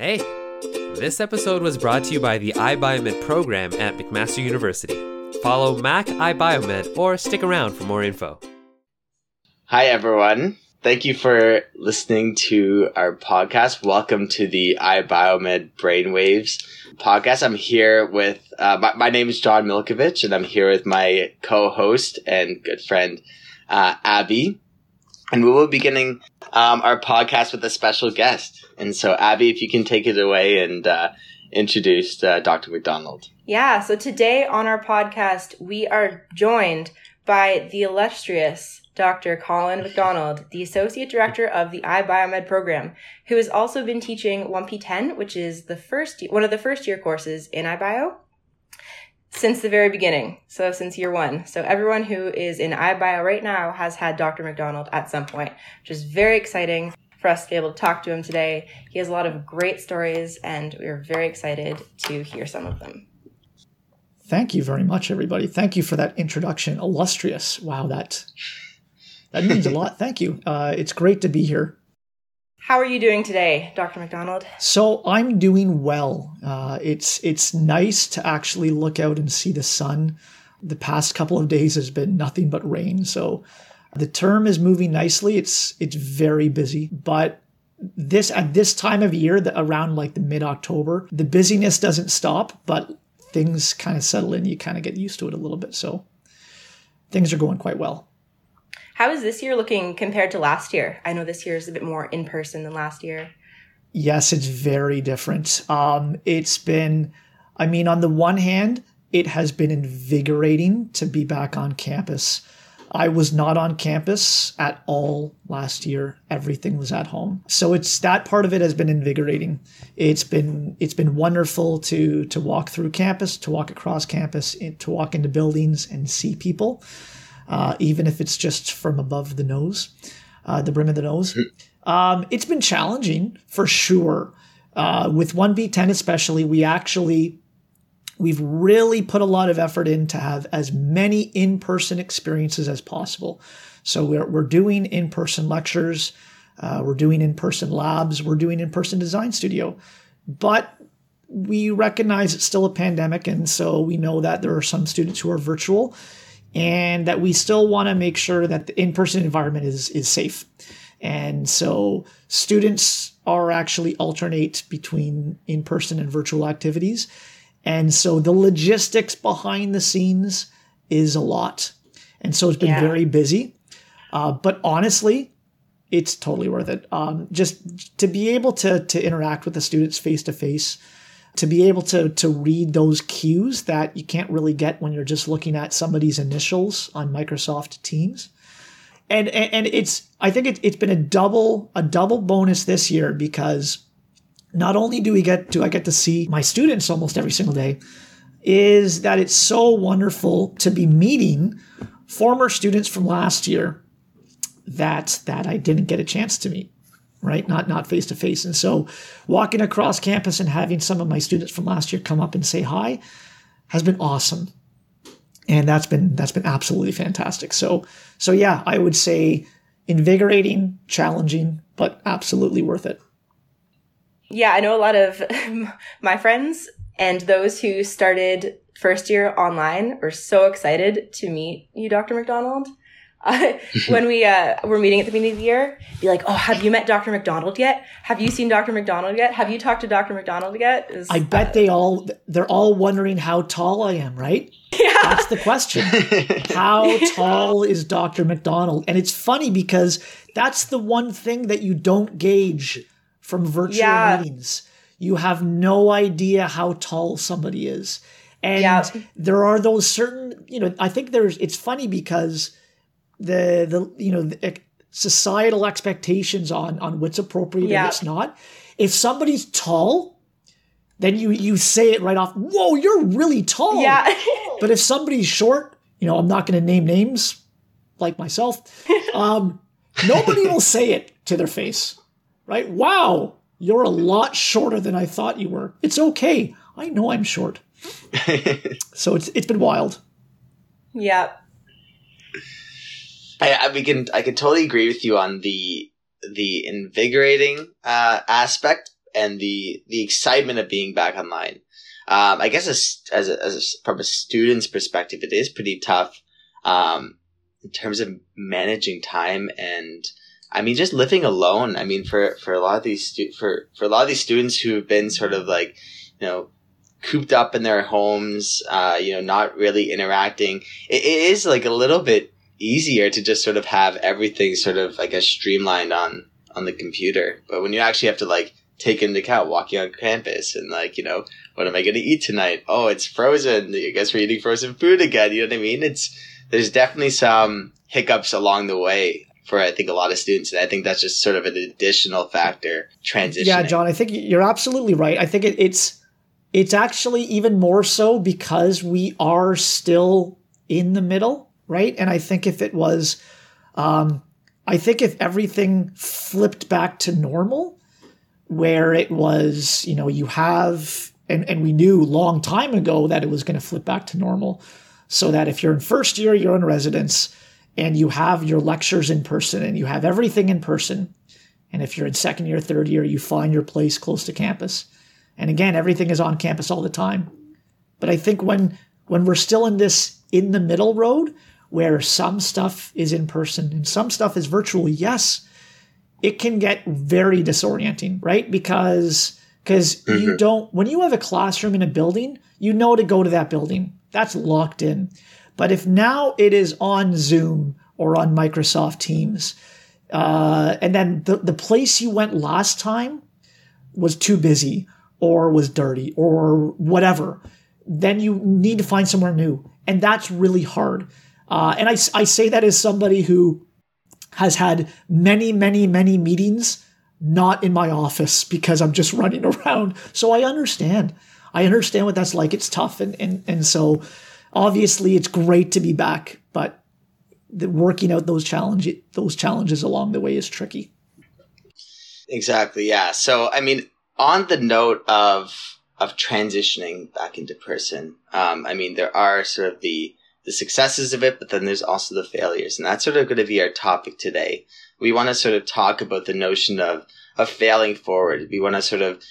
Hey, this episode was brought to you by the iBiomed program at McMaster University. Follow Mac iBiomed or stick around for more info. Hi, everyone. Thank you for listening to our podcast. Welcome to the iBiomed Brainwaves podcast. I'm here with, uh, my, my, name is John Milkovich, and I'm here with my co host and good friend, uh, Abby. And we will be beginning um, our podcast with a special guest. And so, Abby, if you can take it away and uh, introduce uh, Dr. McDonald. Yeah, so today on our podcast, we are joined by the illustrious Dr. Colin McDonald, the Associate Director of the iBiomed program, who has also been teaching 1P10, which is the first one of the first year courses in iBio since the very beginning. So since year one. So everyone who is in iBio right now has had Dr. McDonald at some point, which is very exciting for us to be able to talk to him today. He has a lot of great stories and we're very excited to hear some of them. Thank you very much, everybody. Thank you for that introduction. Illustrious. Wow, that that means a lot. Thank you. Uh, it's great to be here. How are you doing today, Dr. McDonald? So I'm doing well. Uh, it's it's nice to actually look out and see the sun. The past couple of days has been nothing but rain, so the term is moving nicely. It's it's very busy, but this at this time of year, the, around like the mid October, the busyness doesn't stop, but things kind of settle in. You kind of get used to it a little bit, so things are going quite well. How is this year looking compared to last year? I know this year is a bit more in person than last year. Yes, it's very different. Um, it's been, I mean, on the one hand, it has been invigorating to be back on campus. I was not on campus at all last year. Everything was at home. So it's that part of it has been invigorating. It's been it's been wonderful to to walk through campus, to walk across campus, to walk into buildings and see people uh, even if it's just from above the nose, uh, the brim of the nose. Mm-hmm. Um, it's been challenging for sure. Uh, with 1P10 especially, we actually we've really put a lot of effort in to have as many in-person experiences as possible. So we're, we're doing in-person lectures, uh, we're doing in-person labs, we're doing in-person design studio, but we recognize it's still a pandemic, and so we know that there are some students who are virtual, and that we still want to make sure that the in-person environment is is safe. And so students are actually alternate between in-person and virtual activities. And so the logistics behind the scenes is a lot. And so it's been yeah. very busy. Uh, but honestly, it's totally worth it. Um, just to be able to to interact with the students face to face to be able to to read those cues that you can't really get when you're just looking at somebody's initials on Microsoft Teams. And and, and it's I think it, it's been a double a double bonus this year because not only do we get do I get to see my students almost every single day, is that it's so wonderful to be meeting former students from last year that that I didn't get a chance to meet right? Not not face to face. And so walking across campus and having some of my students from last year come up and say hi has been awesome. And that's been that's been absolutely fantastic. So so yeah, I would say invigorating, challenging, but absolutely worth it. Yeah, I know a lot of my friends and those who started first year online are so excited to meet you, Dr. McDonald. when we uh, were meeting at the beginning of the year, be like, "Oh, have you met Dr. McDonald yet? Have you seen Dr. McDonald yet? Have you talked to Dr. McDonald yet?" Is, I bet uh, they all they're all wondering how tall I am, right? Yeah, that's the question. how tall is Dr. McDonald? And it's funny because that's the one thing that you don't gauge from virtual yeah. meetings. You have no idea how tall somebody is. And yeah. there are those certain, you know, I think there's it's funny because the the you know the societal expectations on on what's appropriate yeah. and what's not. If somebody's tall, then you you say it right off. Whoa, you're really tall. Yeah. but if somebody's short, you know, I'm not going to name names like myself. Um, nobody will say it to their face, right? Wow, you're a lot shorter than I thought you were. It's okay. I know I'm short. so it's it's been wild. Yeah. I, I we can I can totally agree with you on the the invigorating uh, aspect, and the the excitement of being back online. Um, I guess as as, a, as a, from a student's perspective, it is pretty tough um, in terms of managing time and I mean just living alone. I mean for for a lot of these stu- for for a lot of these students who have been sort of like you know cooped up in their homes, uh, you know, not really interacting. It, it is like a little bit easier to just sort of have everything sort of I guess, streamlined on on the computer. But when you actually have to like take into account walking on campus and like you know what am I going to eat tonight? Oh, it's frozen. I guess we're eating frozen food again. You know what I mean? It's there's definitely some hiccups along the way for I think a lot of students, and I think that's just sort of an additional factor transition. Yeah, John, I think you're absolutely right. I think it, it's it's actually even more so because we are still in the middle, right? And I think if it was, um, I think if everything flipped back to normal, where it was, you know, you have, and, and we knew long time ago that it was going to flip back to normal. So that if you're in first year, you're in residence and you have your lectures in person and you have everything in person. And if you're in second year, third year, you find your place close to campus. And again, everything is on campus all the time. But I think when when we're still in this in the middle road where some stuff is in person and some stuff is virtual, yes, it can get very disorienting, right? Because because mm-hmm. you don't when you have a classroom in a building, you know to go to that building. That's locked in. But if now it is on Zoom or on Microsoft Teams, uh, and then the, the place you went last time was too busy or was dirty or whatever, then you need to find somewhere new. And that's really hard. Uh, and I, I say that as somebody who has had many, many, many meetings not in my office because I'm just running around. So I understand. I understand what that's like. It's tough. And, and, and so obviously it's great to be back, but the, working out those challenges, those challenges along the way is tricky. Exactly. Yeah. So, I mean, on the note of of transitioning back into person, um, I mean, there are sort of the the successes of it, but then there's also the failures, and that's sort of going to be our topic today. We want to sort of talk about the notion of of failing forward. We want to sort of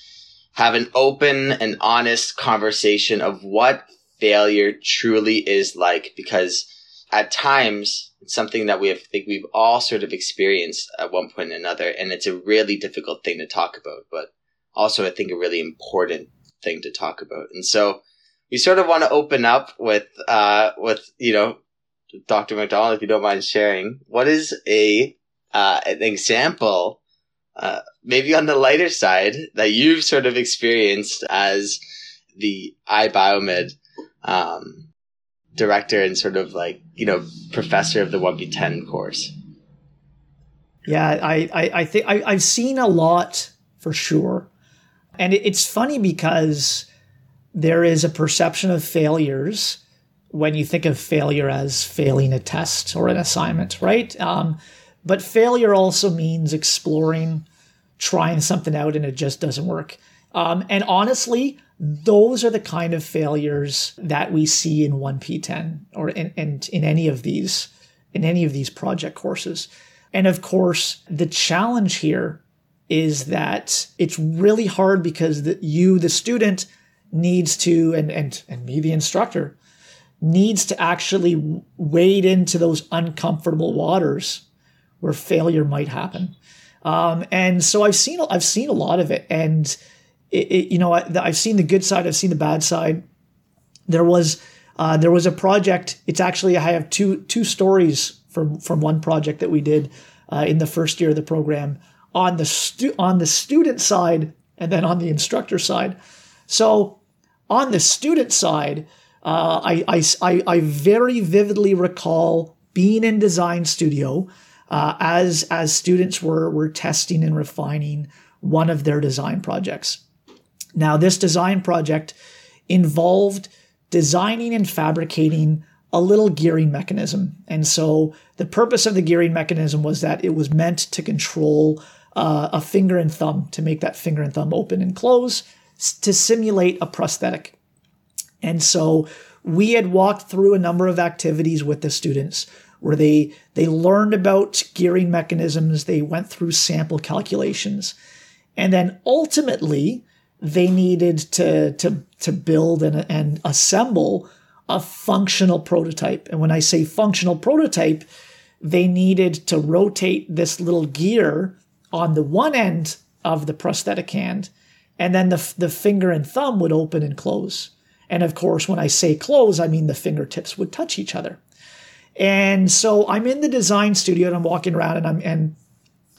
have an open and honest conversation of what failure truly is like, because at times it's something that we have, think we've all sort of experienced at one point or another, and it's a really difficult thing to talk about. But also I think a really important thing to talk about. And so we sort of want to open up with uh with you know Dr. McDonald, if you don't mind sharing, what is a uh, an example, uh, maybe on the lighter side, that you've sort of experienced as the iBiomed um, director and sort of like you know professor of the 1p10 course. Yeah, I I, I think I, I've seen a lot for sure. And it's funny because there is a perception of failures when you think of failure as failing a test or an assignment, right? Um, but failure also means exploring, trying something out, and it just doesn't work. Um, and honestly, those are the kind of failures that we see in 1P10 or in, in, in any of these in any of these project courses. And of course, the challenge here is that it's really hard because the, you, the student, needs to, and, and, and me, the instructor, needs to actually wade into those uncomfortable waters where failure might happen. Um, and so I've seen I've seen a lot of it, and it, it, you know I, have seen the good side, I've seen the bad side. There was uh, there was a project. It's actually I have two two stories from from one project that we did uh, in the first year of the program on the stu- on the student side and then on the instructor side. So on the student side, uh, I, I, I very vividly recall being in design studio uh, as as students were were testing and refining one of their design projects. Now, this design project involved designing and fabricating a little gearing mechanism. And so the purpose of the gearing mechanism was that it was meant to control uh, a finger and thumb to make that finger and thumb open and close to simulate a prosthetic. And so we had walked through a number of activities with the students where they they learned about gearing mechanisms, they went through sample calculations. And then ultimately, they needed to, to, to build and, and assemble a functional prototype. And when I say functional prototype, they needed to rotate this little gear on the one end of the prosthetic hand, and then the, the finger and thumb would open and close. And of course, when I say close, I mean the fingertips would touch each other. And so I'm in the design studio and I'm walking around and I'm and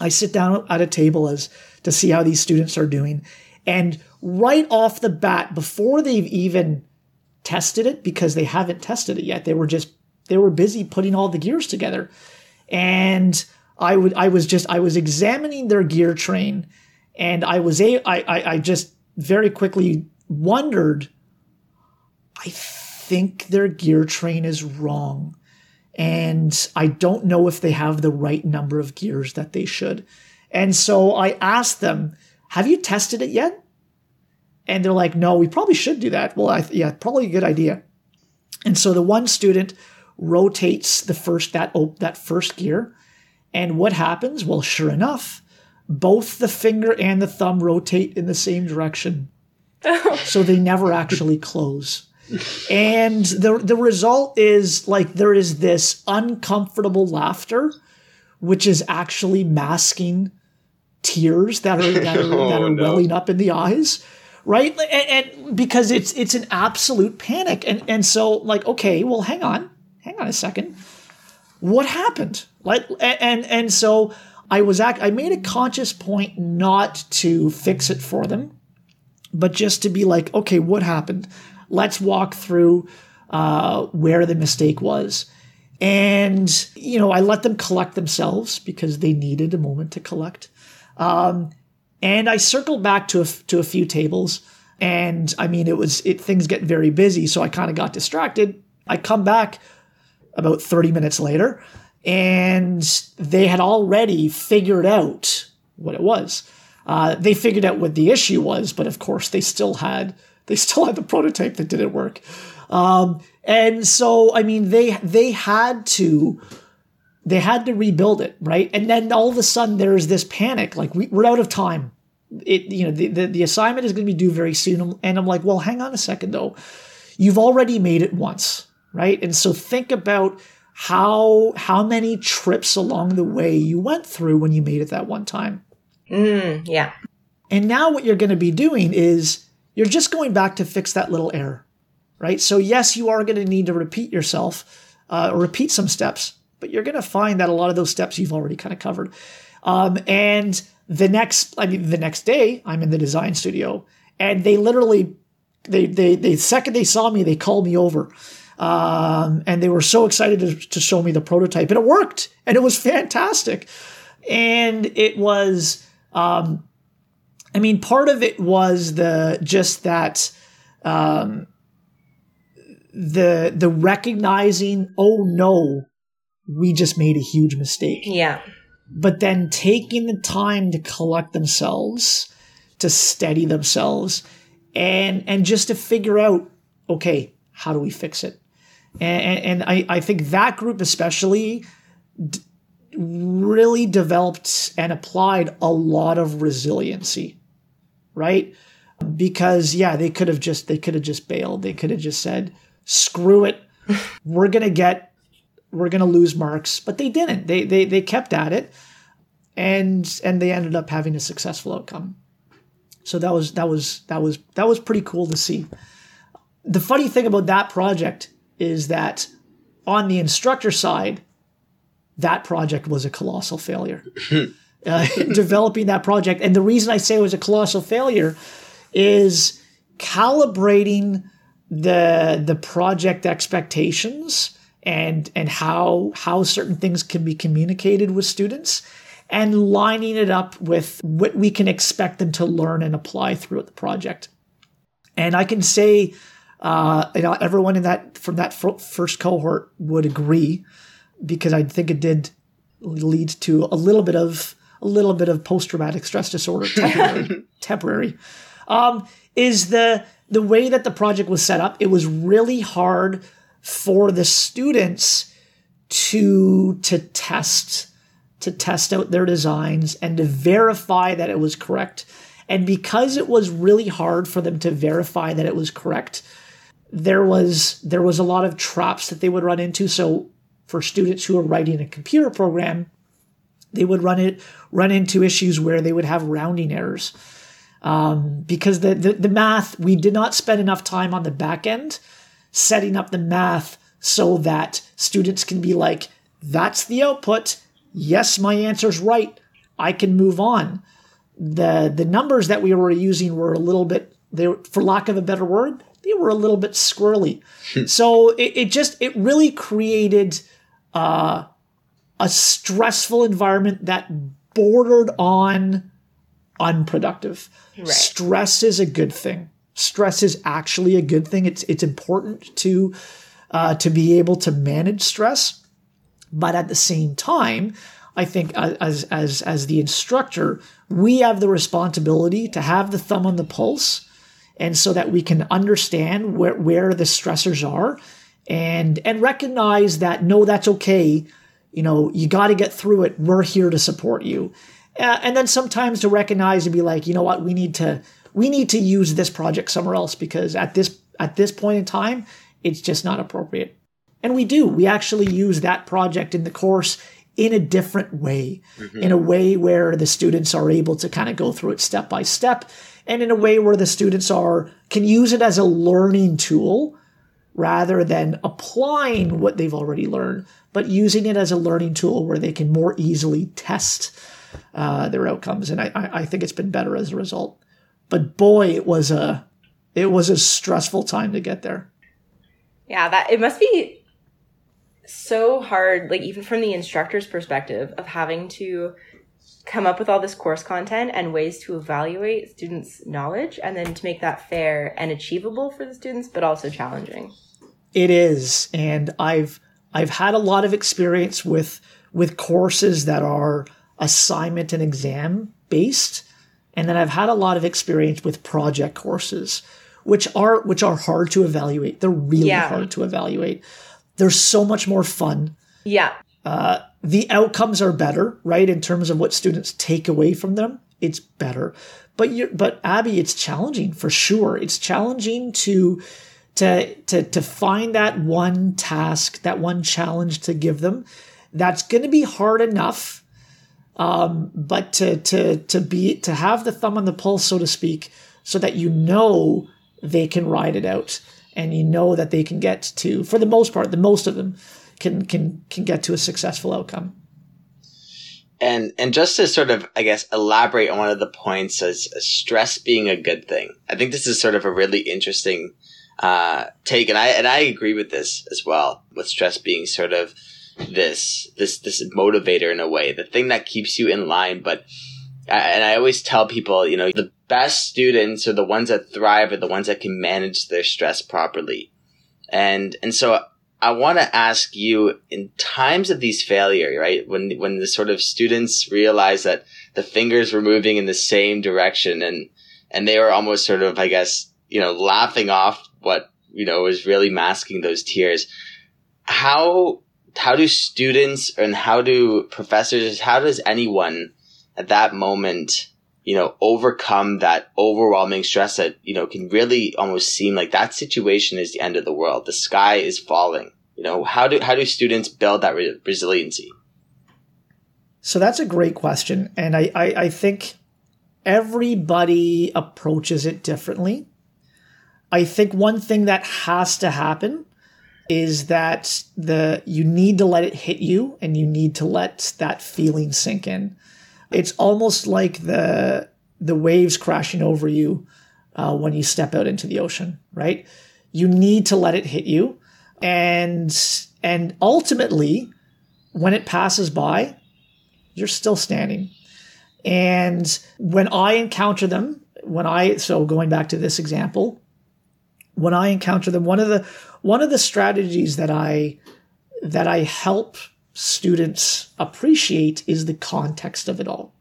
I sit down at a table as to see how these students are doing. And right off the bat, before they've even tested it, because they haven't tested it yet, they were just they were busy putting all the gears together. And I would I was just I was examining their gear train and I was a I I, I just very quickly wondered I think their gear train is wrong and I don't know if they have the right number of gears that they should. And so I asked them, "Have you tested it yet?" And they're like, "No, we probably should do that." Well, I, yeah, probably a good idea. And so the one student rotates the first that op- that first gear, and what happens? Well, sure enough, both the finger and the thumb rotate in the same direction. so they never actually close. And the the result is like there is this uncomfortable laughter, which is actually masking tears that are that are, oh, that are no. welling up in the eyes, right? And, and, because it's it's an absolute panic, and and so like okay, well, hang on, hang on a second, what happened? Like and and so I was act I made a conscious point not to fix it for them, but just to be like, okay, what happened? Let's walk through uh, where the mistake was. And, you know, I let them collect themselves because they needed a moment to collect. Um, and I circled back to a, to a few tables. And I mean, it was, it, things get very busy. So I kind of got distracted. I come back about 30 minutes later and they had already figured out what it was. Uh, they figured out what the issue was, but of course they still had they still had the prototype that didn't work. Um, and so, I mean, they they had to they had to rebuild it, right? And then all of a sudden, there's this panic, like we, we're out of time. It you know the, the, the assignment is going to be due very soon, and I'm like, well, hang on a second though. You've already made it once, right? And so think about how how many trips along the way you went through when you made it that one time. Mm, yeah. And now what you're going to be doing is you're just going back to fix that little error, right? So, yes, you are going to need to repeat yourself, uh, repeat some steps, but you're going to find that a lot of those steps you've already kind of covered. Um, and the next, I mean, the next day, I'm in the design studio, and they literally, they, they, the second they saw me, they called me over. Um, and they were so excited to, to show me the prototype, and it worked, and it was fantastic. And it was, um, I mean, part of it was the just that um, the the recognizing, oh no, we just made a huge mistake. Yeah. But then taking the time to collect themselves, to steady themselves, and and just to figure out, okay, how do we fix it? And, and I, I think that group especially d- really developed and applied a lot of resiliency right? Because yeah, they could have just they could have just bailed. They could have just said, "Screw it. we're going to get we're going to lose marks." But they didn't. They they they kept at it and and they ended up having a successful outcome. So that was that was that was that was pretty cool to see. The funny thing about that project is that on the instructor side, that project was a colossal failure. uh, developing that project. And the reason I say it was a colossal failure is calibrating the the project expectations and and how how certain things can be communicated with students and lining it up with what we can expect them to learn and apply throughout the project. And I can say, uh, you know, everyone in that from that first cohort would agree, because I think it did lead to a little bit of a little bit of post traumatic stress disorder, temporary, temporary um, is the the way that the project was set up. It was really hard for the students to to test to test out their designs and to verify that it was correct. And because it was really hard for them to verify that it was correct, there was there was a lot of traps that they would run into. So for students who are writing a computer program, they would run it run into issues where they would have rounding errors um, because the, the the math we did not spend enough time on the back end setting up the math so that students can be like, that's the output. Yes, my answer's right. I can move on. The the numbers that we were using were a little bit they were, for lack of a better word, they were a little bit squirrely. so it, it just it really created uh, a stressful environment that bordered on unproductive. Right. Stress is a good thing. Stress is actually a good thing. It's it's important to uh, to be able to manage stress, but at the same time, I think as as as the instructor, we have the responsibility to have the thumb on the pulse, and so that we can understand where where the stressors are, and and recognize that no, that's okay. You know, you got to get through it. We're here to support you, uh, and then sometimes to recognize and be like, you know what, we need to we need to use this project somewhere else because at this at this point in time, it's just not appropriate. And we do. We actually use that project in the course in a different way, mm-hmm. in a way where the students are able to kind of go through it step by step, and in a way where the students are can use it as a learning tool rather than applying what they've already learned, but using it as a learning tool where they can more easily test uh, their outcomes. And I, I think it's been better as a result. But boy, it was a it was a stressful time to get there. Yeah, that it must be so hard, like even from the instructor's perspective of having to come up with all this course content and ways to evaluate students' knowledge and then to make that fair and achievable for the students, but also challenging. It is. And I've I've had a lot of experience with with courses that are assignment and exam based. And then I've had a lot of experience with project courses which are which are hard to evaluate. They're really yeah. hard to evaluate. They're so much more fun. Yeah. Uh, the outcomes are better, right? In terms of what students take away from them, it's better. But you but Abby, it's challenging for sure. It's challenging to to to to find that one task, that one challenge to give them. That's going to be hard enough. Um, but to to to be to have the thumb on the pulse, so to speak, so that you know they can ride it out and you know that they can get to for the most part the most of them can can can get to a successful outcome. And and just to sort of i guess elaborate on one of the points as, stress being a good thing i think this is sort of a really interesting uh, take. And i and i agree with this as well with stress being sort of this this this motivator in a way the thing that keeps you in line but and I always tell people, you know, the best students are the ones that thrive are the ones that can manage their stress properly. And, and so I want to ask you in times of these failure, right? When, when the sort of students realize that the fingers were moving in the same direction and, and they were almost sort of, I guess, you know, laughing off what, you know, was really masking those tears. How, how do students and how do professors, how does anyone at that moment, you know, overcome that overwhelming stress that, you know, can really almost seem like that situation is the end of the world. The sky is falling. You know, how do, how do students build that re- resiliency? So that's a great question. And I, I, I think everybody approaches it differently. I think one thing that has to happen is that the you need to let it hit you and you need to let that feeling sink in. It's almost like the the waves crashing over you uh, when you step out into the ocean, right? You need to let it hit you, and and ultimately, when it passes by, you're still standing. And when I encounter them, when I so going back to this example, when I encounter them, one of the one of the strategies that I that I help students appreciate is the context of it all.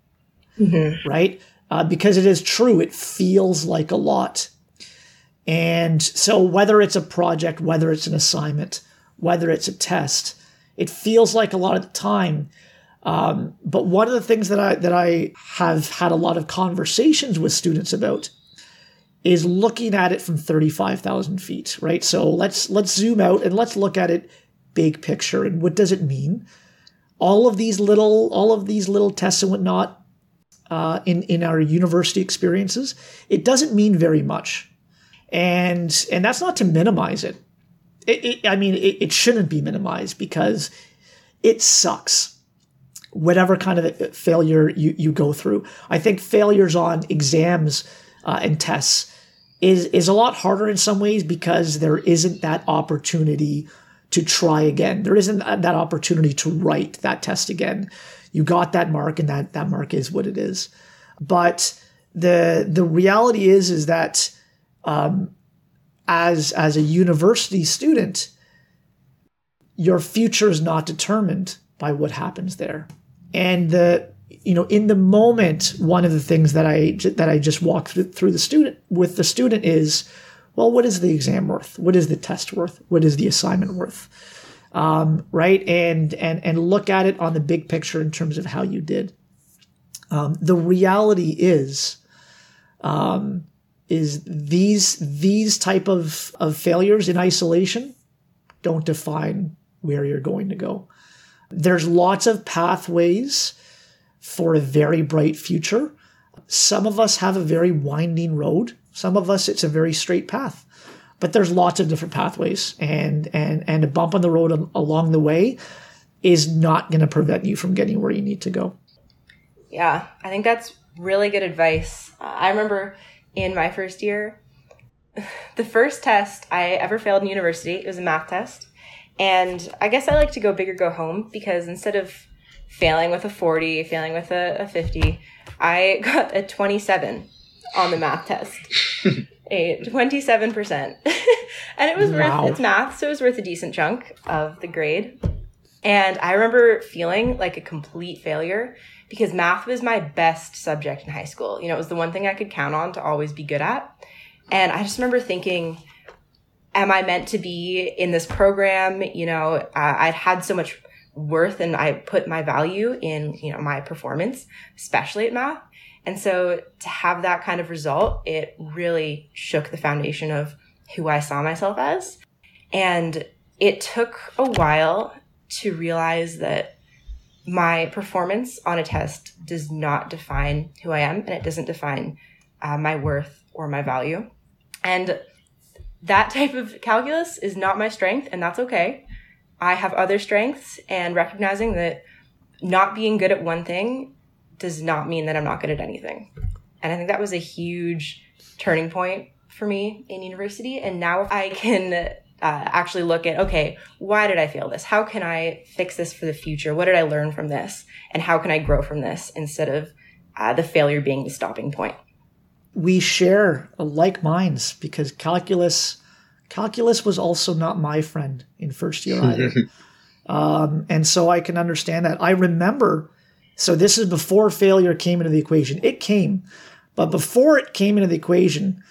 Mm-hmm. Right? Uh, because it is true, it feels like a lot. And so, whether it's a project, whether it's an assignment, whether it's a test, it feels like a lot of the time. Um, but one of the things that I that I have had a lot of conversations with students about is looking at it from 35,000 feet, right? So let's let's zoom out and let's look at it big picture and what does it mean? All of these little all of these little tests and whatnot uh, in in our university experiences, it doesn't mean very much, and and that's not to minimize it. it, it I mean, it, it shouldn't be minimized because it sucks whatever kind of failure you, you go through. I think failures on exams uh, and tests is is a lot harder in some ways because there isn't that opportunity to try again. There isn't that opportunity to write that test again. You got that mark, and that that mark is what it is. But the the reality is is that um, as as a university student, your future is not determined by what happens there. And the you know in the moment, one of the things that I that I just walked through the student with the student is, well, what is the exam worth? What is the test worth? What is the assignment worth? Um, right, and and and look at it on the big picture in terms of how you did. Um, the reality is, um, is these these type of of failures in isolation don't define where you're going to go. There's lots of pathways for a very bright future. Some of us have a very winding road. Some of us, it's a very straight path. But there's lots of different pathways, and and and a bump on the road along the way is not going to prevent you from getting where you need to go. Yeah, I think that's really good advice. I remember in my first year, the first test I ever failed in university, it was a math test. And I guess I like to go big or go home because instead of failing with a 40, failing with a, a 50, I got a 27 on the math test. a 27%. and it was wow. worth, it's math, so it was worth a decent chunk of the grade. And I remember feeling like a complete failure because math was my best subject in high school. You know, it was the one thing I could count on to always be good at. And I just remember thinking, am I meant to be in this program? You know, uh, I'd had so much worth and I put my value in, you know, my performance, especially at math. And so to have that kind of result, it really shook the foundation of who I saw myself as. And it took a while to realize that my performance on a test does not define who I am and it doesn't define uh, my worth or my value. And that type of calculus is not my strength, and that's okay. I have other strengths, and recognizing that not being good at one thing does not mean that I'm not good at anything. And I think that was a huge turning point for me in university. And now I can uh, actually look at okay, why did I fail this? How can I fix this for the future? What did I learn from this? And how can I grow from this instead of uh, the failure being the stopping point? we share like minds because calculus calculus was also not my friend in first year either. um, and so I can understand that. I remember, so this is before failure came into the equation. It came, but before it came into the equation,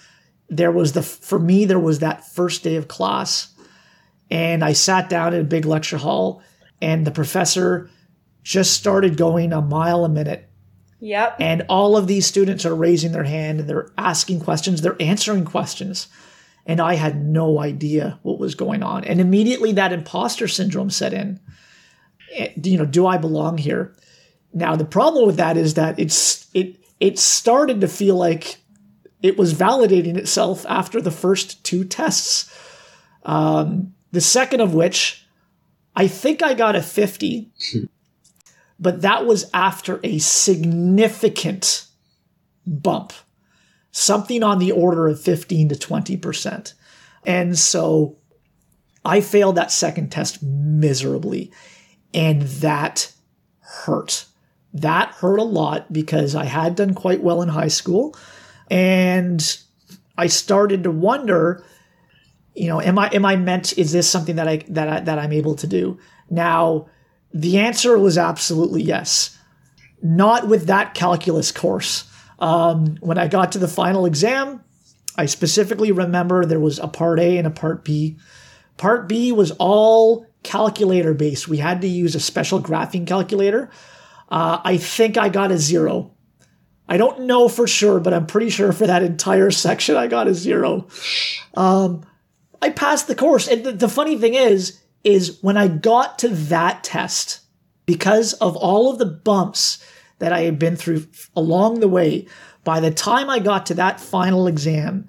there was the, for me, there was that first day of class. And I sat down in a big lecture hall, and the professor just started going a mile a minute Yep. And all of these students are raising their hand and they're asking questions, they're answering questions. And I had no idea what was going on. And immediately that imposter syndrome set in. Eh, you know, do I belong here? Now the problem with that is that it's it it started to feel like it was validating itself after the first two tests. Um, the second of which, I think I got a 50. but that was after a significant bump, something on the order of 15 to 20%. And so I failed that second test miserably, and that hurt. That hurt a lot because I had done quite well in high school, and I started to wonder, you know, am I am I meant? Is this something that I that I, that I'm able to do now? The answer was absolutely yes. Not with that calculus course. Um, when I got to the final exam, I specifically remember there was a part A and a part B. Part B was all calculator based. We had to use a special graphing calculator. Uh, I think I got a zero. I don't know for sure, but I'm pretty sure for that entire section I got a zero. Um, I passed the course, and the, the funny thing is, is when I got to that test, because of all of the bumps that I had been through along the way, by the time I got to that final exam,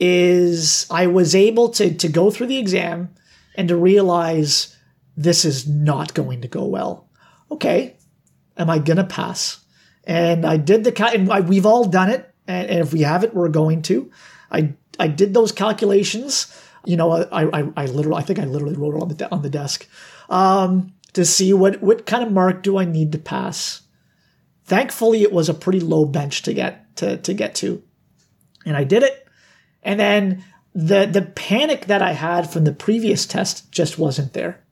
is I was able to to go through the exam and to realize this is not going to go well. Okay, am I gonna pass? And I did the and I, we've all done it, and, and if we haven't, we're going to. I I did those calculations. You know, I I, I literally I think I literally wrote it on the on the desk um, to see what what kind of mark do I need to pass. Thankfully, it was a pretty low bench to get to to get to, and I did it. And then the the panic that I had from the previous test just wasn't there.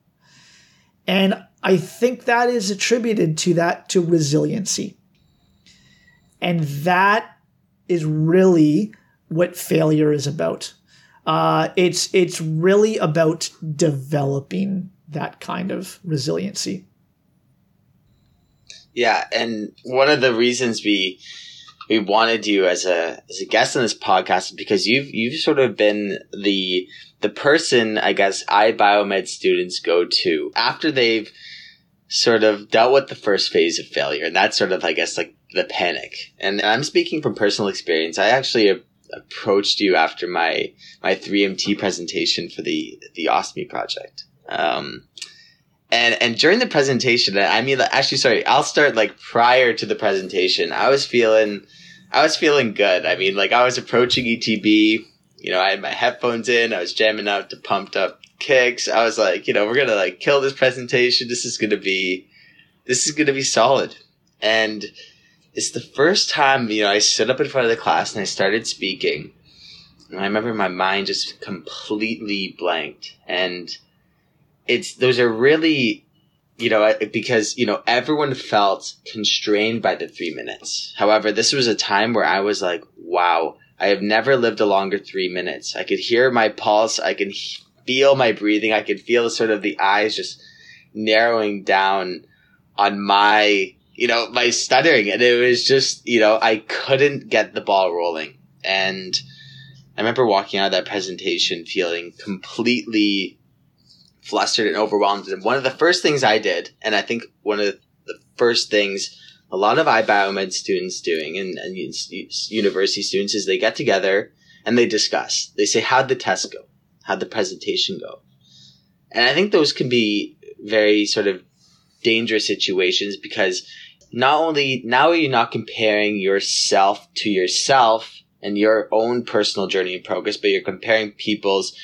And I think that is attributed to that to resiliency. And that is really what failure is about. Uh, it's it's really about developing that kind of resiliency. Yeah, and one of the reasons we we wanted you as a as a guest on this podcast is because you've you've sort of been the the person I guess iBiomed students go to after they've sort of dealt with the first phase of failure, and that's sort of I guess like the panic. And I'm speaking from personal experience. I actually approached you after my my 3MT presentation for the the ostomy project. Um, and and during the presentation, I mean, actually, sorry, I'll start like prior to the presentation. I was feeling, I was feeling good. I mean, like I was approaching ETB. You know, I had my headphones in. I was jamming out to pumped up kicks. I was like, you know, we're gonna like kill this presentation. This is gonna be, this is gonna be solid. And it's the first time you know I stood up in front of the class and I started speaking. And I remember my mind just completely blanked and it's those are really you know because you know everyone felt constrained by the three minutes. However this was a time where i was like wow i have never lived a longer three minutes. I could hear my pulse. I can feel my breathing. I could feel sort of the eyes just narrowing down on my you know my stuttering. And it was just you know i couldn't get the ball rolling. And i remember walking out of that presentation feeling completely flustered and overwhelmed. And one of the first things I did, and I think one of the first things a lot of iBiomed students doing and, and university students is they get together and they discuss. They say, how'd the test go? How'd the presentation go? And I think those can be very sort of dangerous situations because not only now are you not comparing yourself to yourself and your own personal journey and progress, but you're comparing people's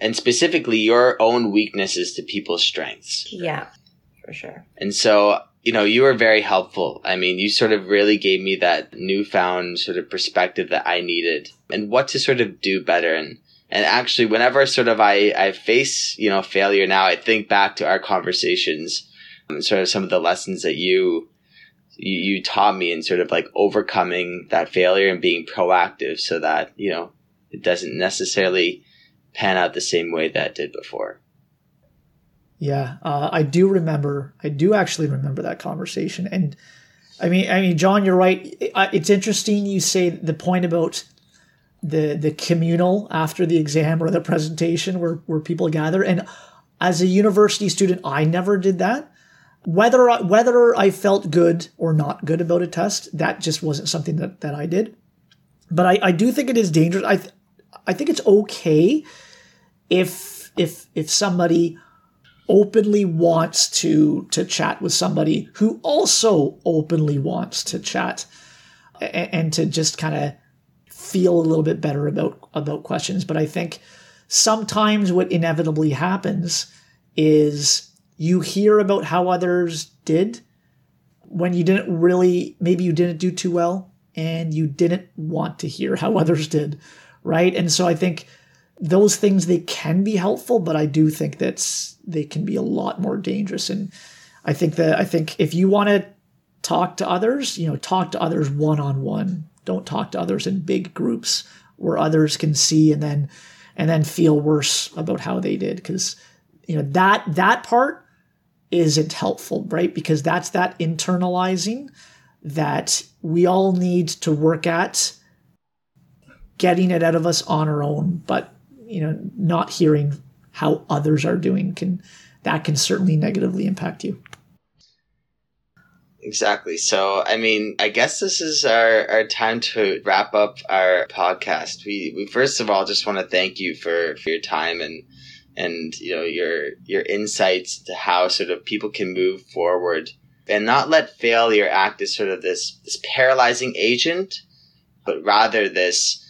and specifically your own weaknesses to people's strengths. Yeah, for sure. And so, you know, you were very helpful. I mean, you sort of really gave me that newfound sort of perspective that I needed and what to sort of do better. And, and actually, whenever sort of I, I face, you know, failure now, I think back to our conversations and sort of some of the lessons that you, you, you taught me in sort of like overcoming that failure and being proactive so that, you know, it doesn't necessarily pan out the same way that did before. Yeah, uh, I do remember. I do actually remember that conversation, and I mean, I mean, John, you're right. It's interesting you say the point about the the communal after the exam or the presentation where where people gather. And as a university student, I never did that. Whether I, whether I felt good or not good about a test, that just wasn't something that that I did. But I, I do think it is dangerous. I th- I think it's okay if if if somebody openly wants to to chat with somebody who also openly wants to chat and, and to just kind of feel a little bit better about about questions. But i think sometimes what inevitably happens is you hear about how others did when you didn't really maybe you didn't do too well and you didn't want to hear how others did right? And so i think those things they can be helpful, but I do think that they can be a lot more dangerous. And I think that I think if you want to talk to others, you know, talk to others one on one. Don't talk to others in big groups where others can see and then and then feel worse about how they did because you know that that part isn't helpful, right? Because that's that internalizing that we all need to work at getting it out of us on our own, but you know, not hearing how others are doing can that can certainly negatively impact you. Exactly. So, I mean, I guess this is our, our time to wrap up our podcast. We, we first of all just want to thank you for, for your time and, and, you know, your, your insights to how sort of people can move forward and not let failure act as sort of this, this paralyzing agent, but rather this,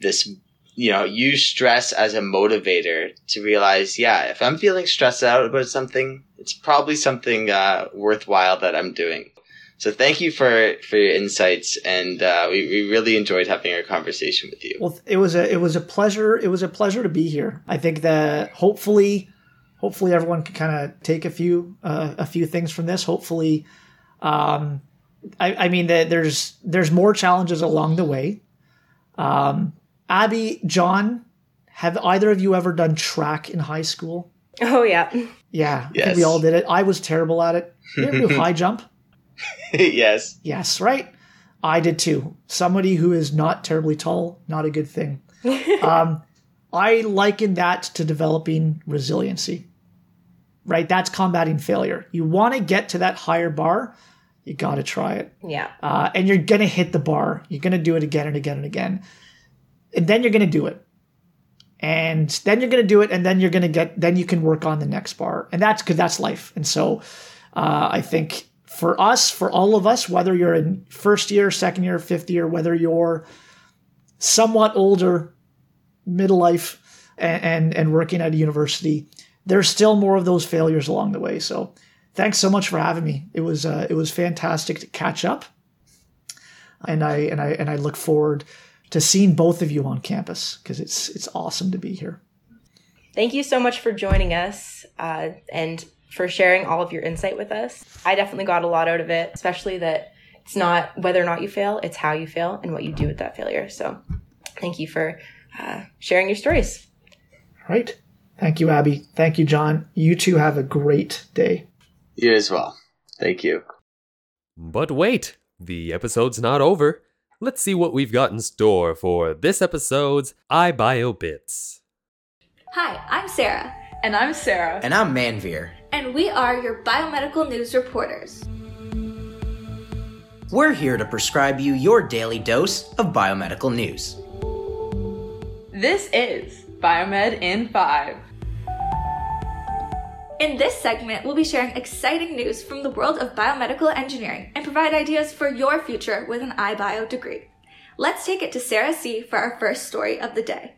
this, you know, use stress as a motivator to realize, yeah, if I'm feeling stressed out about something, it's probably something uh, worthwhile that I'm doing. So thank you for for your insights, and uh, we we really enjoyed having our conversation with you. Well, it was a it was a pleasure. It was a pleasure to be here. I think that hopefully, hopefully everyone can kind of take a few uh, a few things from this. Hopefully, um, I, I mean that there's there's more challenges along the way. Um, Abby, John, have either of you ever done track in high school? Oh yeah. Yeah, I Yes. think we all did it. I was terrible at it. You ever do high jump? yes. Yes, right. I did too. Somebody who is not terribly tall, not a good thing. um, I liken that to developing resiliency. Right, that's combating failure. You want to get to that higher bar, you got to try it, Yeah. uh, and you're gonna hit the bar. You're gonna do it again and again and again, and then you're gonna do it, and then you're gonna do it, and then you're gonna get. Then you can work on the next bar, and that's because that's life. And so, uh, I think for us, for all of us, whether you're in first year, second year, fifth year, whether you're somewhat older, middle life, and, and, and working at a university, there's still more of those failures along the way. So thanks so much for having me. It was uh, it was fantastic to catch up, and I and I and I look forward to seeing both of you on campus because it's it's awesome to be here. Thank you so much for joining us uh, and for sharing all of your insight with us. I definitely got a lot out of it, especially that it's not whether or not you fail, it's how you fail and what you do with that failure. So thank you for uh, sharing your stories. All right. Thank you, Abby. Thank you, John. You two have a great day. You as well. Thank you. But wait, the episode's not over. Let's see what we've got in store for this episode's iBio Bits. Hi, I'm Sarah, And I'm Sarah. And I'm Manveer. and we are your biomedical news reporters. We're here to prescribe you your daily dose of biomedical news. This is Biomed in 5. In this segment, we'll be sharing exciting news from the world of biomedical engineering and provide ideas for your future with an iBio degree. Let's take it to Sarah C for our first story of the day.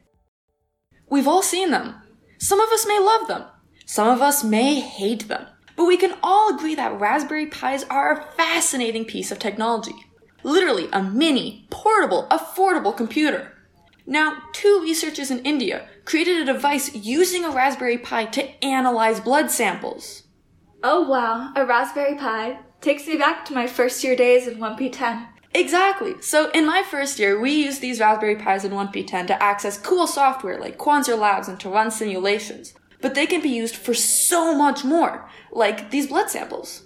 We've all seen them. Some of us may love them. Some of us may hate them. But we can all agree that Raspberry Pis are a fascinating piece of technology. Literally a mini, portable, affordable computer. Now, two researchers in India created a device using a Raspberry Pi to analyze blood samples. Oh wow, a Raspberry Pi takes me back to my first year days in 1P10. Exactly. So in my first year, we used these Raspberry Pis in 1P10 to access cool software like Quanser Labs and to run simulations. But they can be used for so much more, like these blood samples.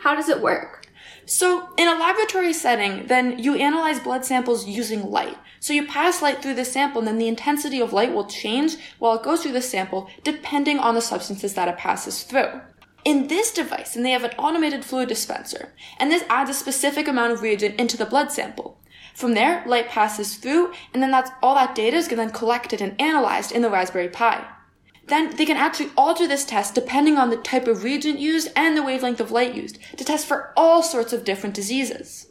How does it work? So in a laboratory setting, then you analyze blood samples using light. So you pass light through the sample and then the intensity of light will change while it goes through the sample depending on the substances that it passes through. In this device, and they have an automated fluid dispenser, and this adds a specific amount of reagent into the blood sample. From there, light passes through, and then that's all that data is then collected and analyzed in the Raspberry Pi. Then they can actually alter this test depending on the type of reagent used and the wavelength of light used to test for all sorts of different diseases.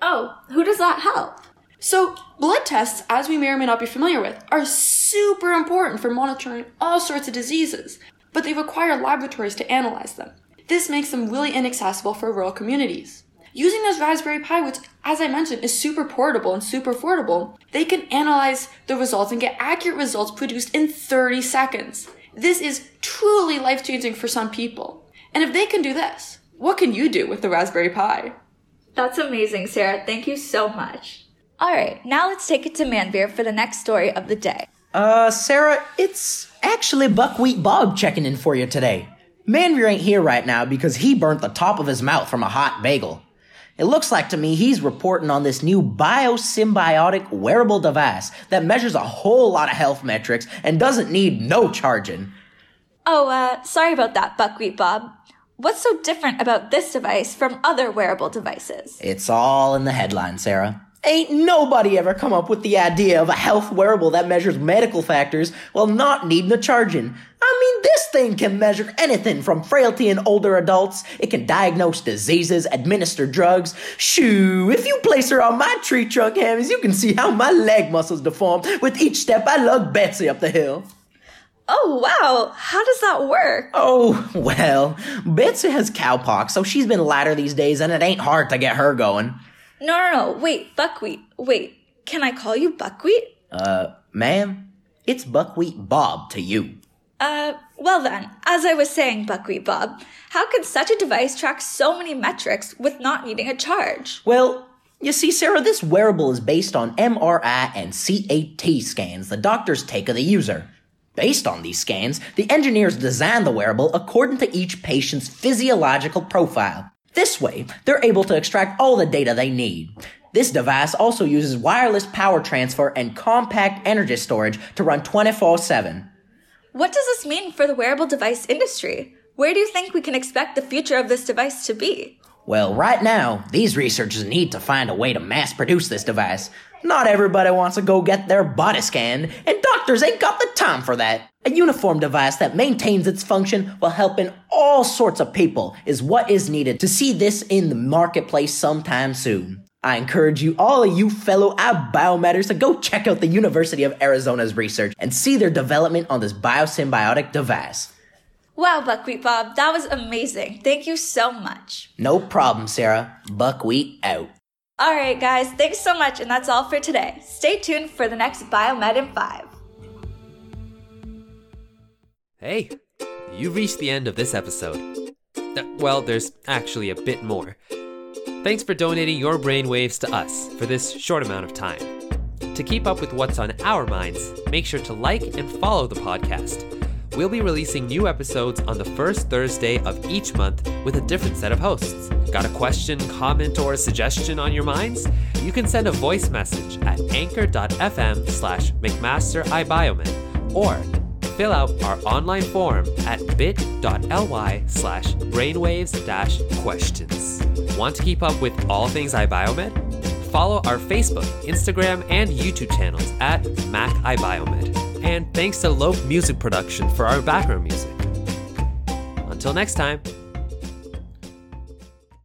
Oh, who does that help? So, blood tests, as we may or may not be familiar with, are super important for monitoring all sorts of diseases, but they require laboratories to analyze them. This makes them really inaccessible for rural communities. Using this Raspberry Pi, which, as I mentioned, is super portable and super affordable, they can analyze the results and get accurate results produced in 30 seconds. This is truly life changing for some people. And if they can do this, what can you do with the Raspberry Pi? That's amazing, Sarah. Thank you so much. All right, now let's take it to Manveer for the next story of the day. Uh, Sarah, it's actually Buckwheat Bob checking in for you today. Manveer ain't here right now because he burnt the top of his mouth from a hot bagel. It looks like to me he's reporting on this new biosymbiotic wearable device that measures a whole lot of health metrics and doesn't need no charging. Oh, uh, sorry about that, Buckwheat Bob. What's so different about this device from other wearable devices? It's all in the headline, Sarah. Ain't nobody ever come up with the idea of a health wearable that measures medical factors while not needing a charging. I mean, this thing can measure anything from frailty in older adults. It can diagnose diseases, administer drugs. Shoo, if you place her on my tree trunk hammies, you can see how my leg muscles deform with each step I lug Betsy up the hill. Oh, wow. How does that work? Oh, well, Betsy has cowpox, so she's been lighter these days and it ain't hard to get her going. No, no, no. Wait, Buckwheat. Wait, can I call you Buckwheat? Uh, ma'am, it's Buckwheat Bob to you. Uh, well then, as I was saying, Buckwheat Bob, how can such a device track so many metrics with not needing a charge? Well, you see, Sarah, this wearable is based on MRI and CAT scans the doctors take of the user. Based on these scans, the engineers designed the wearable according to each patient's physiological profile. This way, they're able to extract all the data they need. This device also uses wireless power transfer and compact energy storage to run 24 7. What does this mean for the wearable device industry? Where do you think we can expect the future of this device to be? Well, right now, these researchers need to find a way to mass produce this device. Not everybody wants to go get their body scanned, and doctors ain't got the time for that. A uniform device that maintains its function while helping all sorts of people is what is needed to see this in the marketplace sometime soon. I encourage you, all of you fellow biomatters, to go check out the University of Arizona's research and see their development on this biosymbiotic device. Wow, Buckwheat Bob, that was amazing. Thank you so much. No problem, Sarah. Buckwheat out. All right, guys, thanks so much, and that's all for today. Stay tuned for the next Biomed in 5. Hey, you've reached the end of this episode. Uh, well, there's actually a bit more. Thanks for donating your brainwaves to us for this short amount of time. To keep up with what's on our minds, make sure to like and follow the podcast. We'll be releasing new episodes on the first Thursday of each month with a different set of hosts. Got a question, comment, or suggestion on your minds? You can send a voice message at anchor.fm slash McMasterIBiomed or fill out our online form at bit.ly slash brainwaves dash questions. Want to keep up with all things iBiomed? Follow our Facebook, Instagram, and YouTube channels at Mac iBiomed. And thanks to Lope Music Production for our background music. Until next time.